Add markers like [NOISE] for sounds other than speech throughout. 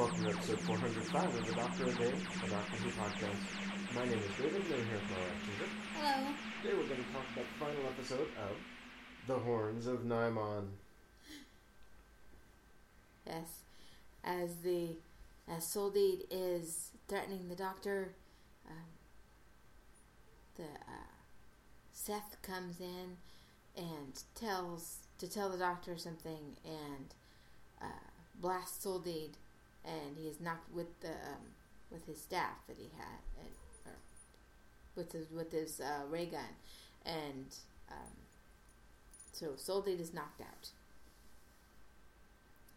Welcome to episode 405 of the Doctor A Day, a Doctor Who podcast. My name is David, and I'm here for our Ginger. Hello. Today we're going to talk about the final episode of The Horns of Nimon. Yes, as the as Soldeed is threatening the Doctor, um, the uh, Seth comes in and tells to tell the Doctor something and uh, blasts Soldeed, and he is knocked with the um, with his staff that he had, and, or with his with his uh, ray gun, and um, so Soldeed is knocked out.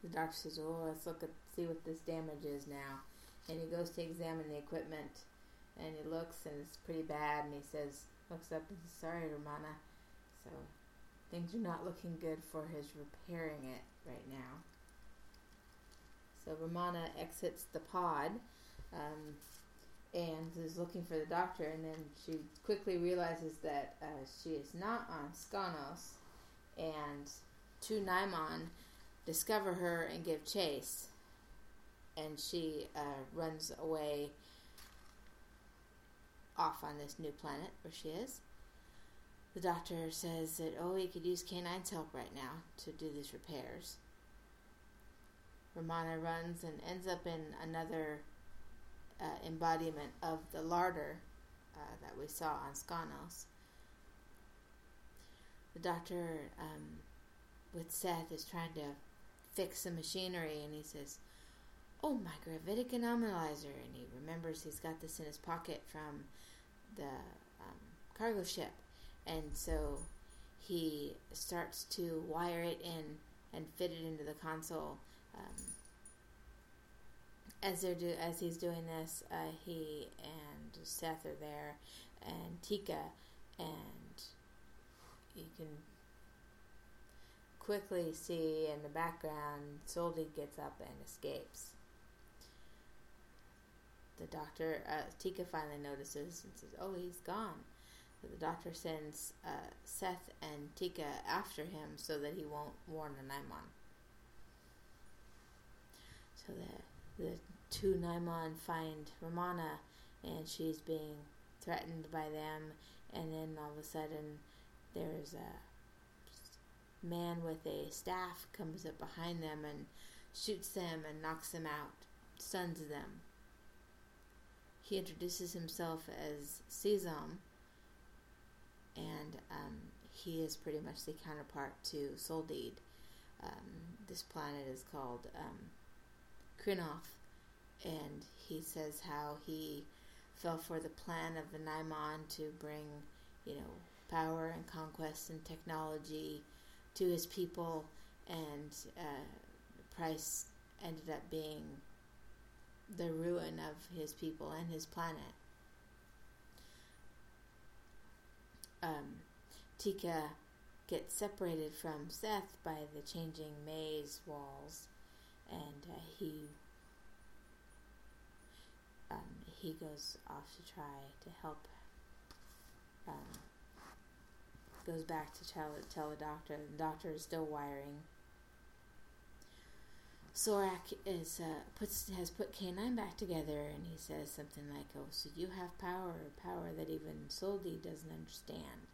The doctor says, "Oh, let's look at see what this damage is now," and he goes to examine the equipment, and he looks, and it's pretty bad. And he says, looks up and says, "Sorry, Romana." So things are not looking good for his repairing it right now. So Romana exits the pod um, and is looking for the doctor, and then she quickly realizes that uh, she is not on Skonnos, and two Nimon discover her and give chase, and she uh, runs away off on this new planet where she is. The doctor says that, oh, he could use K9's help right now to do these repairs. Romana runs and ends up in another uh, embodiment of the larder uh, that we saw on Skonnos. The doctor, um, with Seth, is trying to fix the machinery, and he says, "Oh, my gravitic anomalizer!" And he remembers he's got this in his pocket from the um, cargo ship, and so he starts to wire it in and fit it into the console. Um, as they're do as he's doing this, uh, he and Seth are there, and Teka, and you can quickly see in the background, Soldeed gets up and escapes. The doctor, uh, Teka finally notices and says, "Oh, he's gone." So the doctor sends uh, Seth and Teka after him so that he won't warn the Nimon. So the two Nimon find Romana, and she's being threatened by them. And then all of a sudden, there's a man with a staff comes up behind them and shoots them and knocks them out, stuns them. He introduces himself as Sezom, and um, he is pretty much the counterpart to Soldeed. Um, this planet is called um, Crinoth, and he says how he fell for the plan of the Nimon to bring, you know, power and conquest and technology to his people, and uh, price ended up being the ruin of his people and his planet. Um, Teka gets separated from Seth by the changing maze walls, and uh, he um, he goes off to try to help. Um, goes back to tell tell the doctor. The doctor is still wiring. Sorak is uh, puts has put K nine back together, and he says something like, "Oh, so you have power, power that even Soldeed doesn't understand."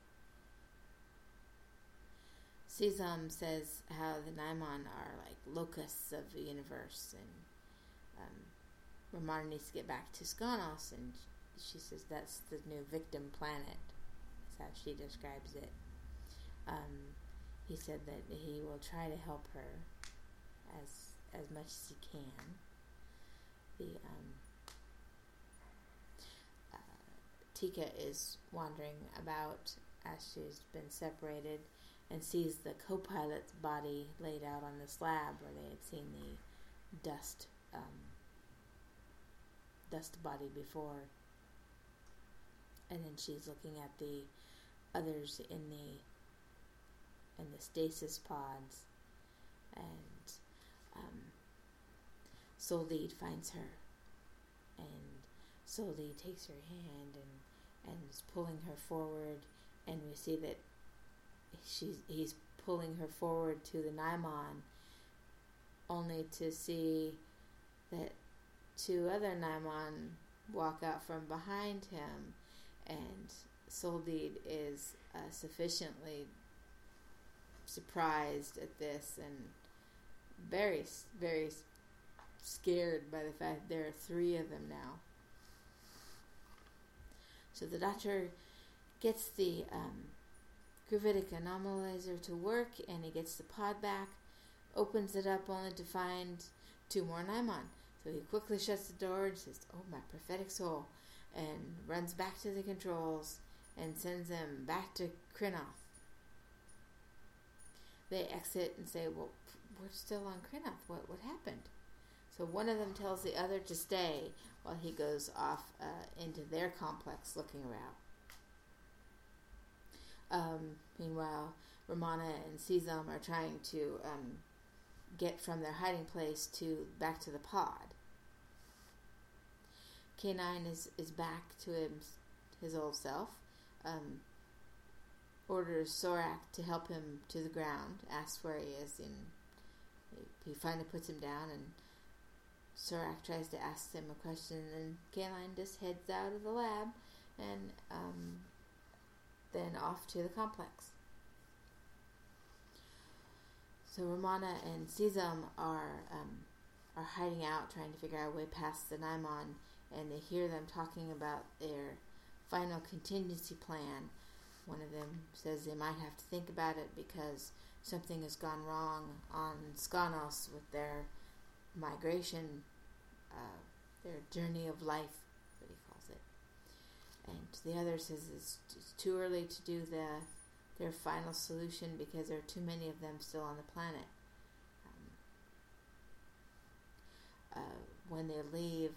Sezom says how the Nimon are like locusts of the universe, and um, Romana needs to get back to Skonnos, and she says that's the new victim planet. That's how she describes it. Um, he said that he will try to help her as as much as he can. The um, uh, Teka is wandering about as she's been separated and sees the co-pilot's body laid out on the slab where they had seen the dust um, dust body before. And then she's looking at the others in the in the stasis pods, and um, Soldeed finds her, and Soldeed takes her hand and and is pulling her forward, and we see that she's he's pulling her forward to the Nimon, only to see that two other Nimon walk out from behind him, and Soldeed is uh, sufficiently surprised at this and very, very scared by the fact there are three of them now. So the doctor gets the um, gravitic anomalizer to work and he gets the pod back, opens it up only to find two more Nimon. So he quickly shuts the door and says, Oh, my prophetic soul, and runs back to the controls and sends them back to Crinoth. They exit and say, Well, we're still on Crinoth. What, what happened? So one of them tells the other to stay while he goes off uh, into their complex looking around. Um, meanwhile, Romana and Sezom are trying to um, get from their hiding place to back to the pod. K9 is, is back to him, his old self. Um, orders Sorak to help him to the ground, asks where he is, and he finally puts him down and Sorak tries to ask him a question, and K9 just heads out of the lab and um, then off to the complex. So Romana and Sezom are um, are hiding out, trying to figure out a way past the Nimon, and they hear them talking about their final contingency plan. One of them says they might have to think about it because something has gone wrong on Skonnos with their migration, uh, their journey of life, what he calls it. And the other says it's, it's too early to do the their final solution because there are too many of them still on the planet. Um, uh, when they leave,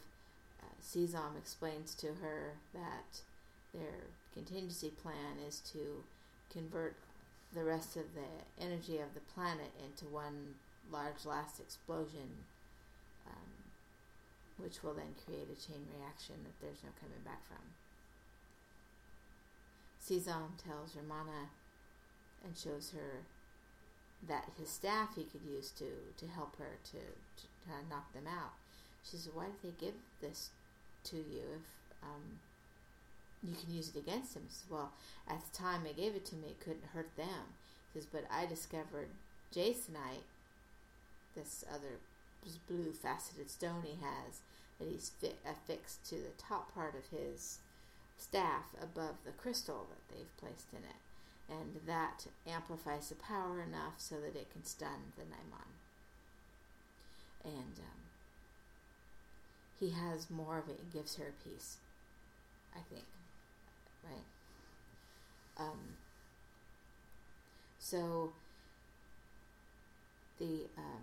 Sezom explains to her that their contingency plan is to convert the rest of the energy of the planet into one large last explosion um, which will then create a chain reaction that there's no coming back from. Sezom tells Romana and shows her that his staff he could use to, to help her to, to, to knock them out. She says, Why did they give this to you if um, you can use it against him? He says, Well, at the time they gave it to me, it couldn't hurt them. He says, But I discovered jasonite, this other this blue faceted stone he has, that he's fi- affixed to the top part of his staff above the crystal that they've placed in it. And that amplifies the power enough so that it can stun the Nimon. And um, he has more of it and gives her a piece, I think. Right? Um, so the um,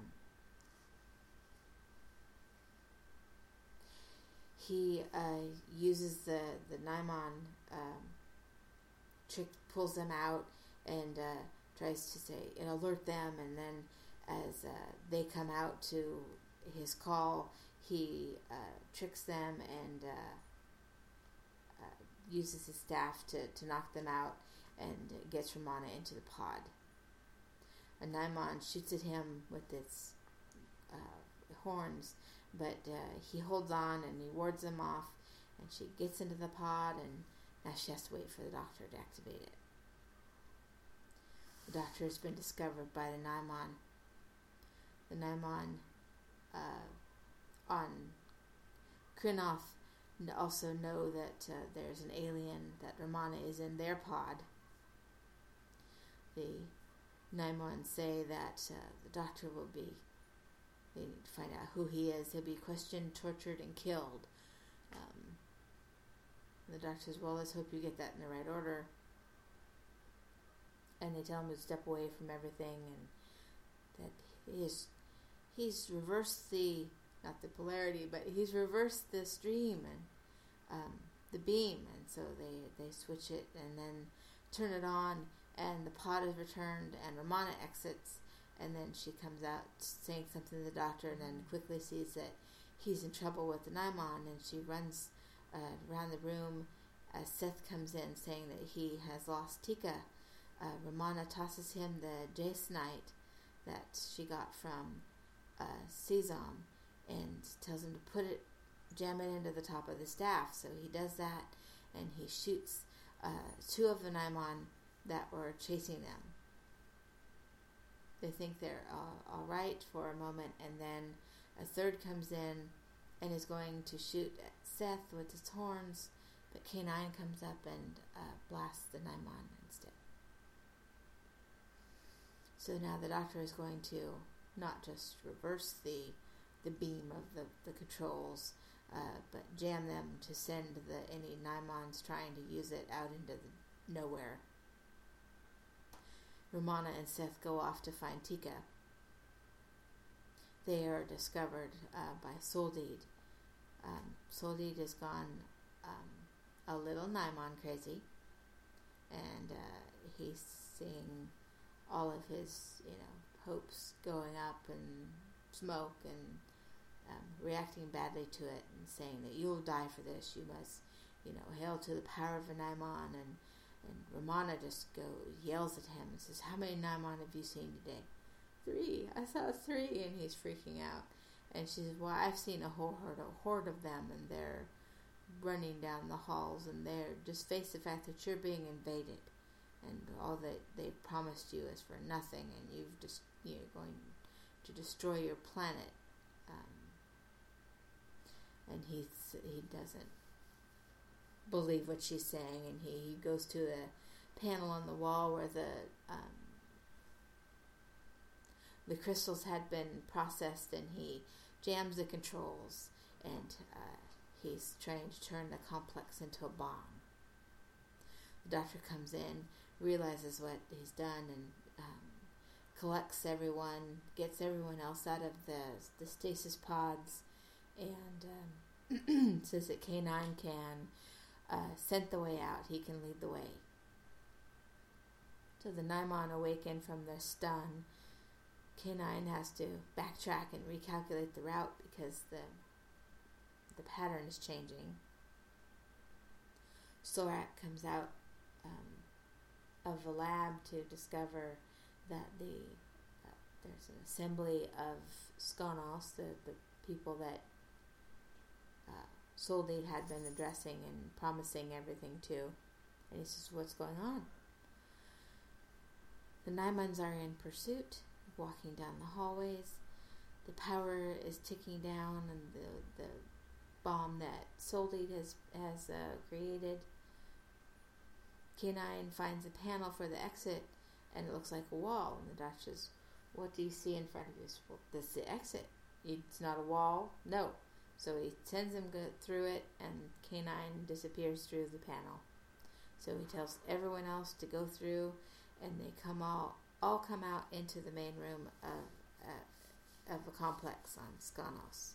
he uh, uses the the Nimon um, trick, pulls them out, and uh, tries to say and alert them. And then as uh, they come out to his call, he uh, tricks them and uh, uh, uses his staff to, to knock them out and gets Romana into the pod. A Nimon shoots at him with its horns but uh, he holds on and he wards them off, and she gets into the pod, and now she has to wait for the doctor to activate it. The doctor has been discovered by the Nimon. The Nimon uh, on Crinoth also know that uh, there's an alien, that Romana is in their pod. The Nimon say that uh, the doctor will be they need to find out who he is. He'll be questioned, tortured, and killed. Um, the doctor says, Well, let's hope you get that in the right order. And they tell him to step away from everything and that he's, he's reversed the, not the polarity, but he's reversed the stream and um, the beam. And so they, they switch it and then turn it on, and the pod is returned, and Romana exits and then she comes out saying something to the doctor and then quickly sees that he's in trouble with the Nimon and she runs uh, around the room as Seth comes in saying that he has lost Teka. Uh, Romana tosses him the jasonite that she got from uh, and tells him to put it, jam it into the top of the staff. So he does that, and he shoots uh, two of the Nimon that were chasing them. They think they're uh, all right for a moment, and then a third comes in and is going to shoot at Seth with his horns, but K9 comes up and uh, blasts the Nimon instead. So now the doctor is going to not just reverse the the beam of the, the controls, uh, but jam them to send the any Nimons trying to use it out into the nowhere. Romana and Seth go off to find Teka. They are discovered uh, by Soldeed. Um, Soldeed has gone um, a little Nimon crazy, and uh, he's seeing all of his, you know, hopes going up and smoke and um, reacting badly to it and saying that you'll die for this. You must, you know, hail to the power of a Nimon. And, and Romana just go yells at him and says, How many Nimon have you seen today? Three. I saw three. And he's freaking out. And she says, Well, I've seen a whole horde, a horde of them, and they're running down the halls, and they're just face the fact that you're being invaded and all that they promised you is for nothing, and you've just you're going to destroy your planet. And he he doesn't believe what she's saying, and he, he goes to the panel on the wall where the um, the crystals had been processed, and he jams the controls, and uh, he's trying to turn the complex into a bomb. The doctor comes in realizes what he's done and um, collects everyone, gets everyone else out of the the stasis pods, and um, [CLEARS THROAT] says that K9 can uh, send the way out. He can lead the way. So the Nimon awaken from their stun. K9 has to backtrack and recalculate the route because the the pattern is changing. Sorak comes out um, of the lab to discover that the uh, there's an assembly of Skonnos, the, the people that Soldeed had been addressing and promising everything to. And he says, What's going on? The Nimons are in pursuit, walking down the hallways. The power is ticking down, and the, the bomb that Soldeed has, has uh, created K9 finds a panel for the exit and it looks like a wall. And the doctor says, What do you see in front of you? Well, that's the exit. It's not a wall. No. So he sends him go through it, and K9 disappears through the panel. So he tells everyone else to go through, and they come all all come out into the main room of uh, of a complex on Skonnos,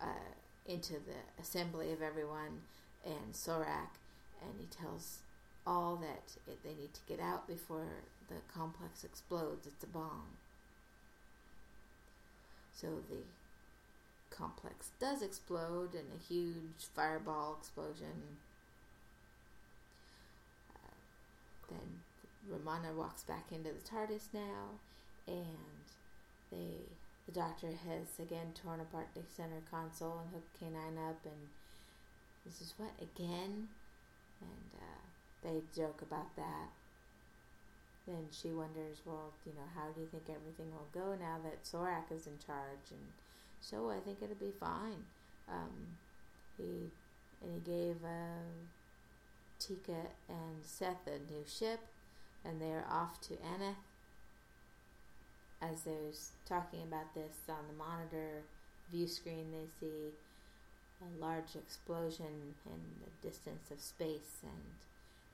uh, into the assembly of everyone and Sorak, and he tells all that it, they need to get out before the complex explodes. It's a bomb. So the complex does explode in a huge fireball explosion. Uh, then Romana walks back into the TARDIS now, and they the Doctor has again torn apart the center console and hooked K9 up, and this is what again, and. Uh, they joke about that. Then she wonders, well, you know, how do you think everything will go now that Sorak is in charge? And so I think it'll be fine. Um, he and he gave uh, Teka and Seth a new ship, and they're off to Aneth. As they're talking about this on the monitor view screen, they see a large explosion in the distance of space and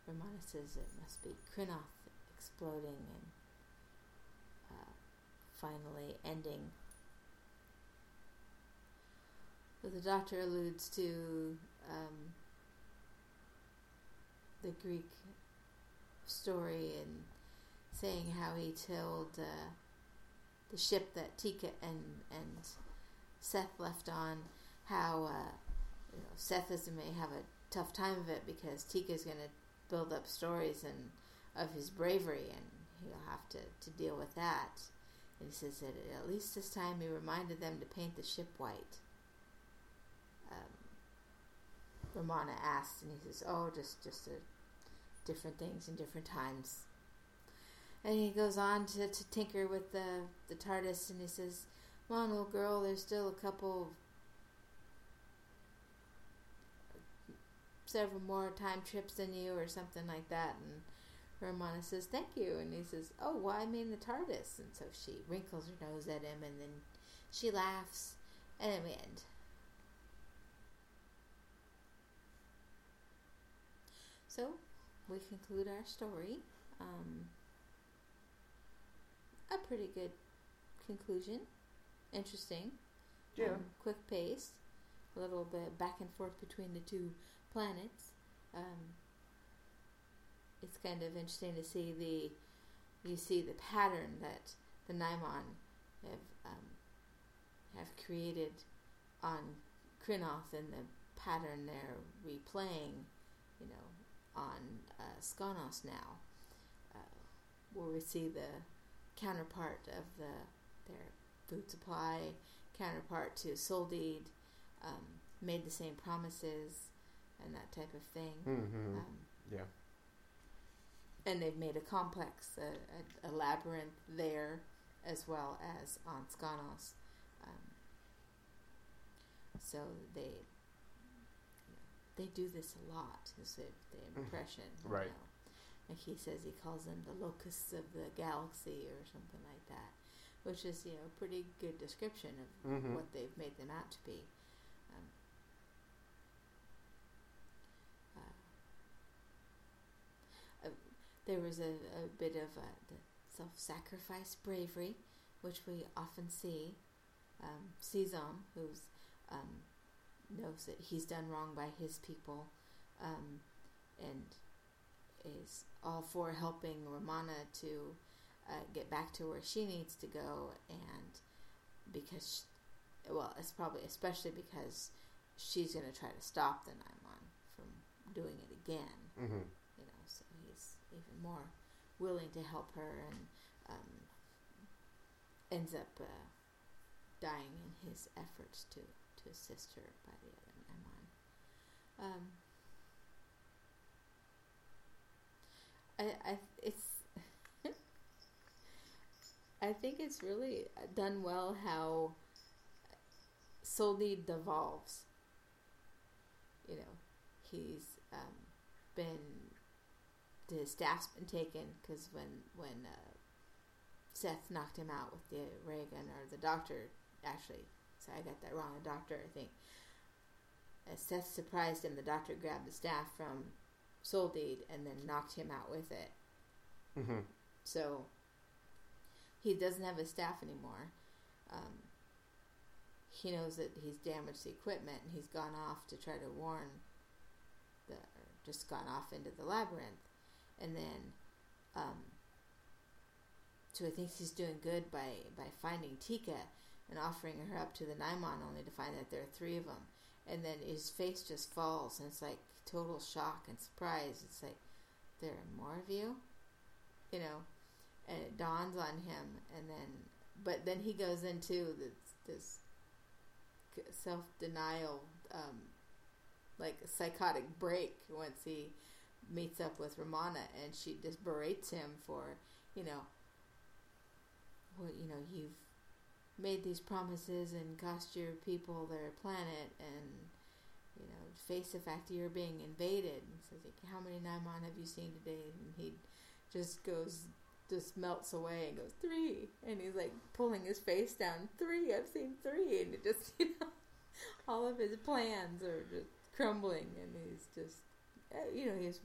Romana says it must be Crinoth exploding and uh, finally ending. But the doctor alludes to um, the Greek story and saying how he told uh, the ship that Teka and and Seth left on how uh, you know Seth is may have a tough time of it because Teka is going to build up stories and of his bravery, and he'll have to, to deal with that. And he says that at least this time he reminded them to paint the ship white. Romana asks, and he says, "Oh, just just a, different things in different times." And he goes on to, to tinker with the the TARDIS, and he says, "Come on, little girl, there's still a couple, several more time trips than you, or something like that." And Romana says, "Thank you," and he says, "Oh, well, I mean the TARDIS." And so she wrinkles her nose at him, and then she laughs, and then we end. So we conclude our story. Um, a pretty good conclusion. Interesting. Yeah. Um, quick pace. A little bit back and forth between the two planets. Um, it's kind of interesting to see the you see the pattern that the Nimon have um, have created on Crinoth and the pattern they're replaying, you know, on uh, Skonnos now, uh, where we see the counterpart of the their food supply counterpart to Soldeed, um, made the same promises and that type of thing. Mm-hmm. Um, yeah. and they've made a complex, a, a, a labyrinth there, as well as on Skonnos. Um, so they they do this a lot. Is the, the impression, you Right. know. Like he says, he calls them the locusts of the galaxy or something like that, which is you know a pretty good description of Mhm. what they've made them out to be. Um, uh, uh, there was a, a bit of uh, the self-sacrifice bravery, which we often see. Um, Sezom, who's um, knows that he's done wrong by his people, um, and is all for helping Romana to uh, get back to where she needs to go, and because, she, well, it's probably especially because she's going to try to stop the Nimon from doing it again Mm-hmm. you know, so he's even more willing to help her and um, ends up uh, dying in his efforts to, to assist her by the other Nimon. Um, I, I, it's, [LAUGHS] I think it's really done well how Soldeed devolves. You know, he's um, been his staff's been taken because when when uh, Seth knocked him out with the ray gun, or the doctor actually, sorry, I got that wrong. The doctor, I think. As Seth surprised him, the doctor grabbed the staff from Soldeed and then knocked him out with it. Mm-hmm. So he doesn't have his staff anymore. Um, he knows that he's damaged the equipment and he's gone off to try to warn the, or just gone off into the labyrinth. And then, um, so he thinks he's doing good by, by finding Teka and offering her up to the Nimon only to find that there are three of them. And then his face just falls and it's like total shock and surprise. It's like, there are more of you? You know? and it dawns on him and then but then he goes into this, this self-denial um, like psychotic break once he meets up with Romana and she just berates him for you know well you know you've made these promises and cost your people their planet and you know face the fact that you're being invaded. And says like, how many Nimon have you seen today? And he just goes just melts away and goes three. And he's like pulling his face down. Three. I've seen three. And it just [LAUGHS] you know all of his plans are just crumbling. And he's just uh, you know he's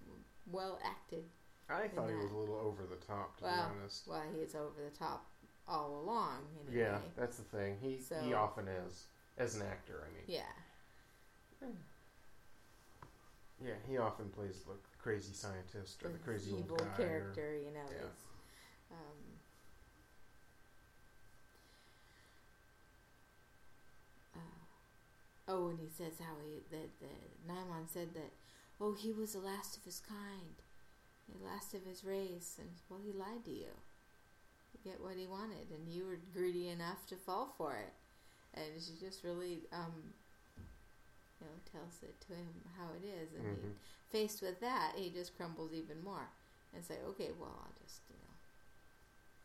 well acted I thought he was a little over the top, to well be honest. well he is over the top all along anyway. Yeah, that's the thing. He he often is as an actor. I mean, yeah yeah, he often plays the crazy scientist or the crazy old evil guy. or- character you know yeah. um, uh, oh and he says how he that the Nimon said that oh he was the last of his kind the last of his race and well he lied to you get what he wanted and you were greedy enough to fall for it and she just really um you know tells it to him how it is, and he, Mhm. faced with that, he just crumbles even more and say, "Okay, well, I'll just you know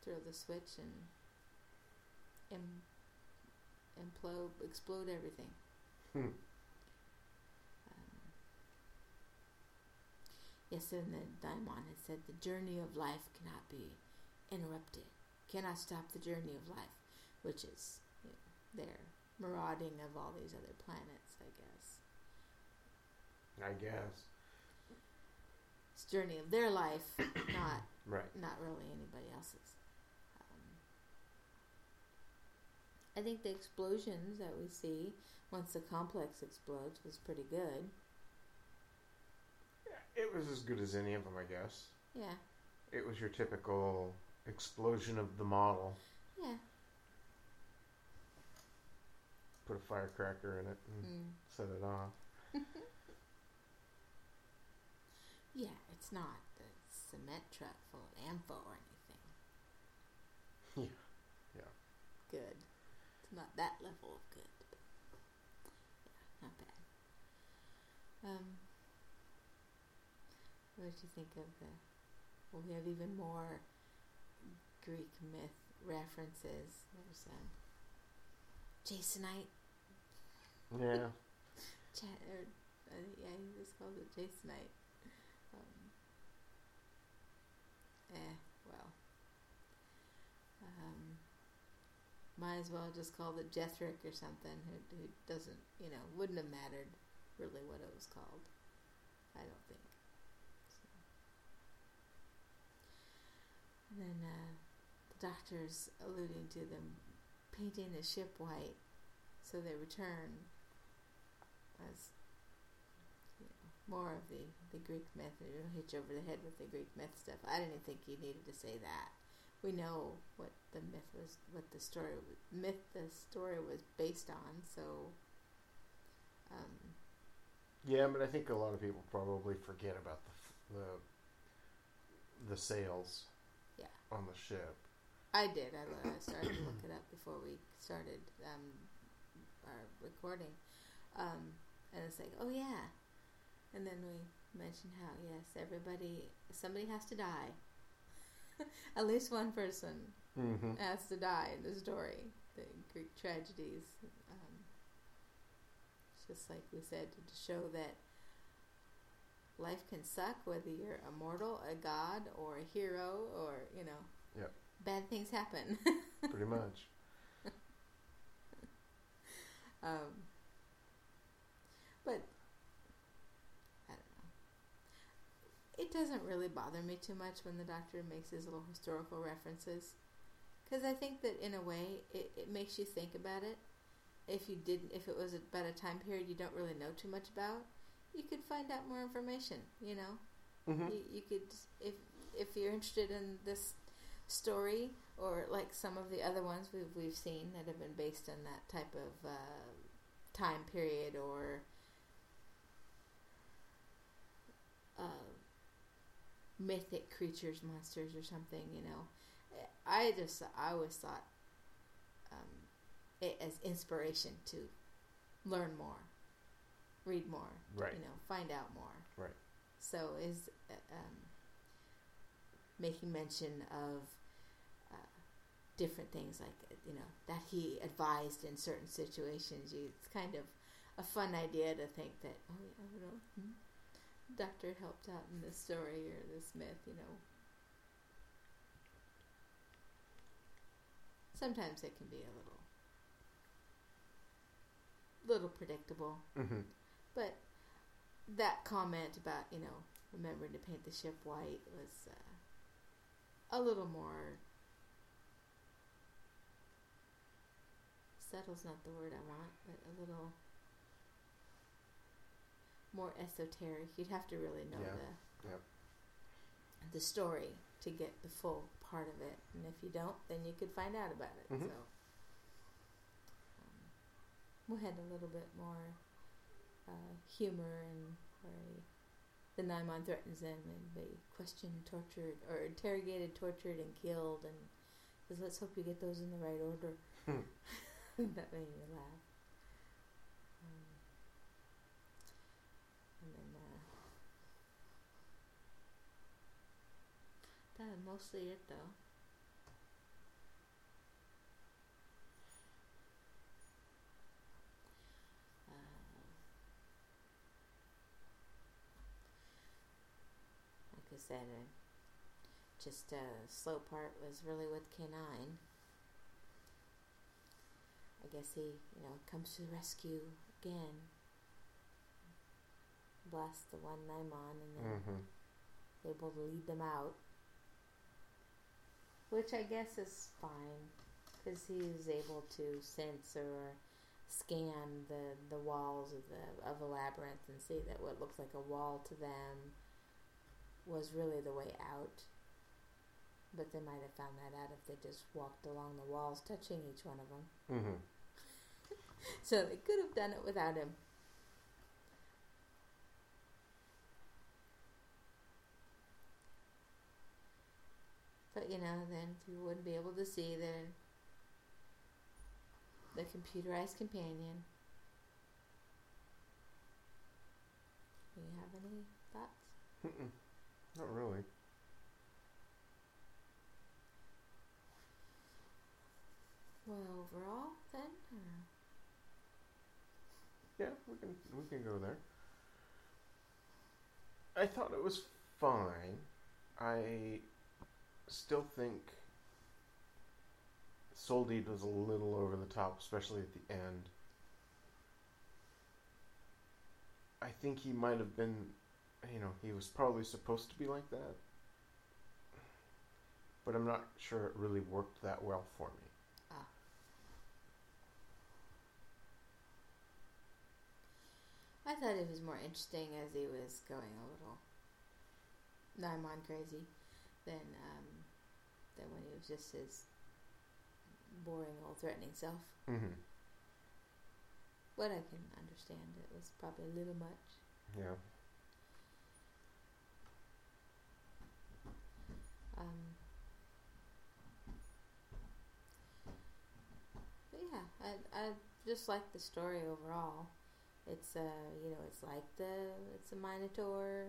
throw the switch and im- implode, explode everything." Hmm. Um, yes, and then Daimon had said, "The journey of life cannot be interrupted. Cannot stop the journey of life," which is you know, their marauding of all these other planets, I guess. I guess. It's journey of their life, [COUGHS] not Right. not really anybody else's. Um, I think the explosions that we see once the complex explodes was pretty good. It was as good as any of them, I guess. Yeah, It was your typical explosion of the model. yeah. Put a firecracker in it and Mm. set it off. [LAUGHS] Yeah, it's not the cement truck full of ammo or anything. [LAUGHS] Yeah, yeah. Good. It's not that level of good. But yeah, not bad. Um, what did you think of the? Well, we have even more Greek myth references. There's um, Jasonite. Yeah. [LAUGHS] Cha- or, uh, yeah, he just called it Jasonite. Um, eh, well. Um, might as well just call it Jethrik or something. Who, who doesn't, you know, wouldn't have mattered really what it was called. I don't think. So. And then uh, doctor's alluding to them painting the ship white so they return as you know, more of the, the Greek myth. You know, hit you over the head with the Greek myth stuff. I didn't think you needed to say that. We know what the myth was, what the story myth the story was based on. So, um, Yeah, but I think a lot of people probably forget about the the the sails Yeah. on the ship. I did. I, I started to look it up before we started um, our recording, um, and it's like, oh yeah, and then we mentioned how yes, everybody, somebody has to die. [LAUGHS] At least one person Mm-hmm. has to die in the story. The Greek tragedies. Um, just like we said to show that life can suck whether you're a mortal, a god, or a hero, or you know, Yep. Bad things happen. Pretty much. [LAUGHS] um, but I don't know. It doesn't really bother me too much when the doctor makes his little historical references, because I think that in a way it, it makes you think about it. If you didn't, if it was about a time period you don't really know too much about, you could find out more information. You know, Mm-hmm. you, you could if if you're interested in this story or like some of the other ones we've we've seen that have been based on that type of uh, time period or uh, mythic creatures, monsters, or something. You know, I just I always thought um, it as inspiration to learn more, read more, Right. you know, find out more. Right. So is uh, um, making mention of different things like you know that he advised in certain situations. You, it's kind of a fun idea to think that oh yeah, you know, hmm, doctor helped out in this story or this myth. You know, sometimes it can be a little little predictable. Mm-hmm. But that comment about, you know, remembering to paint the ship white was uh, a little more. Subtle's not the word I want, but a little more esoteric. You'd have to really know Yeah, the the story to get the full part of it, and if you don't, then you could find out about it. Mhm. So um, we had a little bit more uh, humor and where the Nimon threatens them and they questioned, tortured, or interrogated, tortured, and killed, and says, "Let's hope you get those in the right order." [LAUGHS] [LAUGHS] that made me laugh. Um, and then uh, that was mostly it though. Uh, like I said, uh, just a slow part was really with K9. I guess he, you know, comes to the rescue again. Blasts the one Nimon and then Mm-hmm. able to lead them out. Which I guess is fine, because he was able to sense or scan the, the walls of the of a labyrinth and see that what looks like a wall to them was really the way out. But they might have found that out if they just walked along the walls, touching each one of them. Mm-hmm. [LAUGHS] So they could have done it without him. But you know, then you wouldn't be able to see the the computerized companion. Do you have any thoughts? Mm-mm. Not really. Well, overall, then, or Yeah, we can we can go there. I thought it was fine. I still think Soldeed was a little over the top, especially at the end. I think he might have been, you know, he was probably supposed to be like that. But I'm not sure it really worked that well for me. I thought it was more interesting as he was going a little Nimon crazy than um, than when he was just his boring old threatening self. Mm-hmm. But I can understand it was probably a little much. Yeah. Um, but yeah, I I just like the story overall. It's you know it's like the it's a Minotaur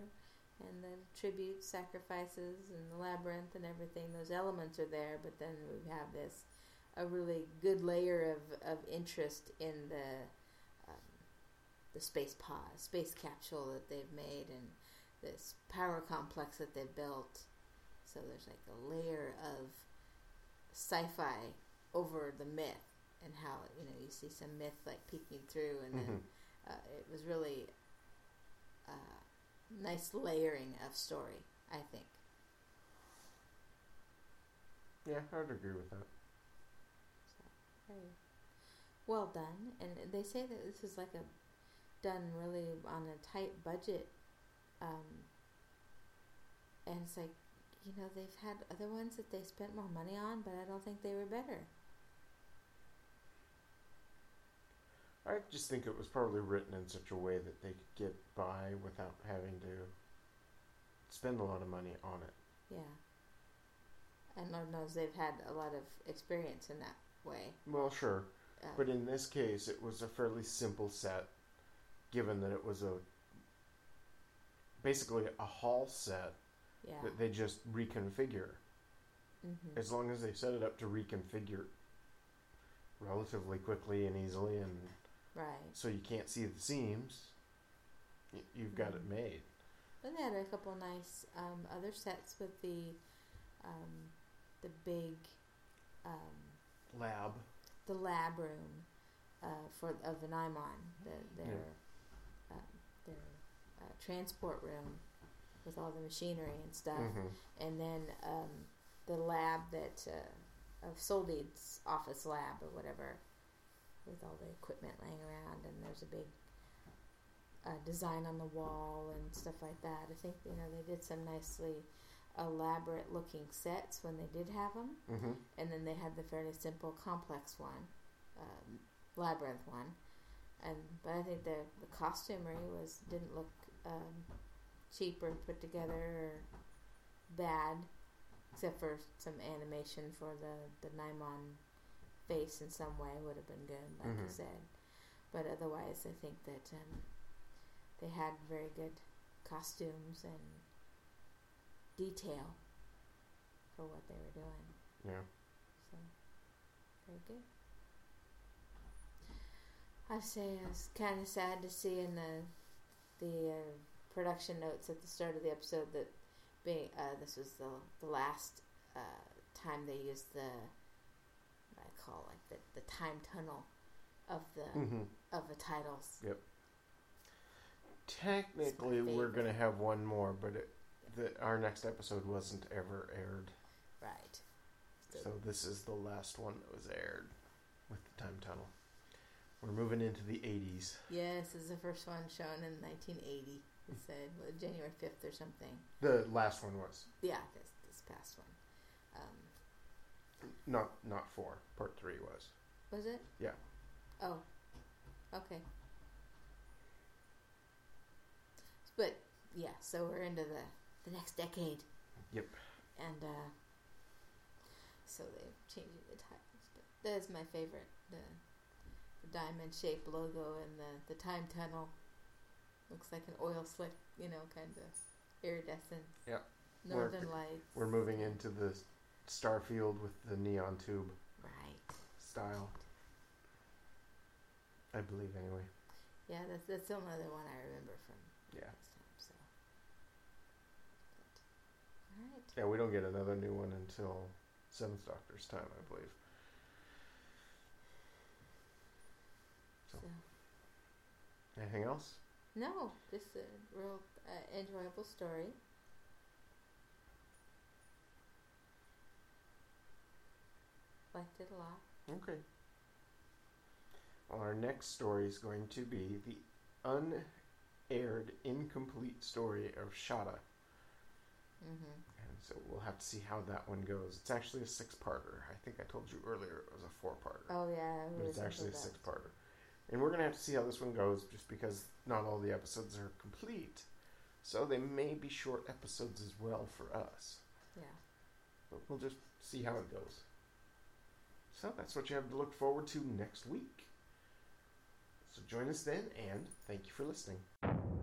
and the tribute sacrifices and the labyrinth and everything. Those elements are there, but then we have this a really good layer of, of interest in the um, the space pod, space capsule that they've made and this power complex that they've built. So there's like a layer of sci-fi over the myth and how you know you see some myth like peeking through, and then Mm-hmm. Uh, it was really uh, nice layering of story. I think. Yeah, I'd agree with that. So very well done, and they say that this is like a done really on a tight budget, um, and it's like you know they've had other ones that they spent more money on, but I don't think they were better. I just think it was probably written in such a way that they could get by without having to spend a lot of money on it. Yeah, and Lord knows they've had a lot of experience in that way. Well, sure, Uh, but in this case, it was a fairly simple set, given that it was a basically a hall set yeah, that they just reconfigure. hmm As long as they set it up to reconfigure relatively quickly and easily, and right. so you can't see the seams, you've got it Mhm. made. Then they had a couple nice um, other sets with the um, the big um, Lab. the lab room uh, for of the Nimon, the, their Yeah. um, their uh, transport room with all the machinery and stuff, hmm and then um, the lab that uh, of Soldeed's office lab or whatever, with all the equipment laying around, and there's a big uh, design on the wall and stuff like that. I think you know they did some nicely elaborate looking sets when they did have them hmm and then they had the fairly simple complex one, um, labyrinth one, and but I think the the costumery was didn't look um, cheap or put together or bad, except for some animation for the the Nimon face in some way would have been good, like I Mhm. said, but otherwise I think that um, they had very good costumes and detail for what they were doing. Yeah. So, very good. I say I was kind of sad to see in the the uh, production notes at the start of the episode that being uh, this was the the last uh, time they used the call like the, the time tunnel of the hmm of the titles. Yep. Technically, we're gonna have one more, but it, the, our next episode wasn't ever aired, Right. so this is the last one that was aired with the time tunnel. We're moving into the '80s. Yes, this is the first one shown in 1980. It said what, January 5th or something. The last one was Yeah, this this past one. Um, not not four. Part three was. was it? Yeah. Oh, okay. But yeah, so we're into the the next decade. Yep. And uh, so they're changing the titles, but that is my favorite. The, the diamond shaped logo and the the time tunnel looks like an oil slick, you know, kind of iridescent. Yep. Northern We're- lights. We're moving into the Starfield with the neon tube Right. style. I believe, anyway. Yeah, that's that's the only other one I remember from Yeah. last time. So. All right. Yeah, we don't get another new one until Seventh Doctor's time, I believe. So. So Anything else? no, just a real uh, enjoyable story. Liked it a lot. Okay. Well, our next story is going to be the unaired, incomplete story of Shada. Mm-hmm. And so we'll have to see how that one goes. It's actually a six parter. I think I told you earlier it was a four parter. Oh yeah, but it's actually a six parter. And we're going to have to see how this one goes just because not all the episodes are complete. So they may be short episodes as well for us. Yeah. But we'll just see how it goes. So that's what you have to look forward to next week. So join us then, and thank you for listening.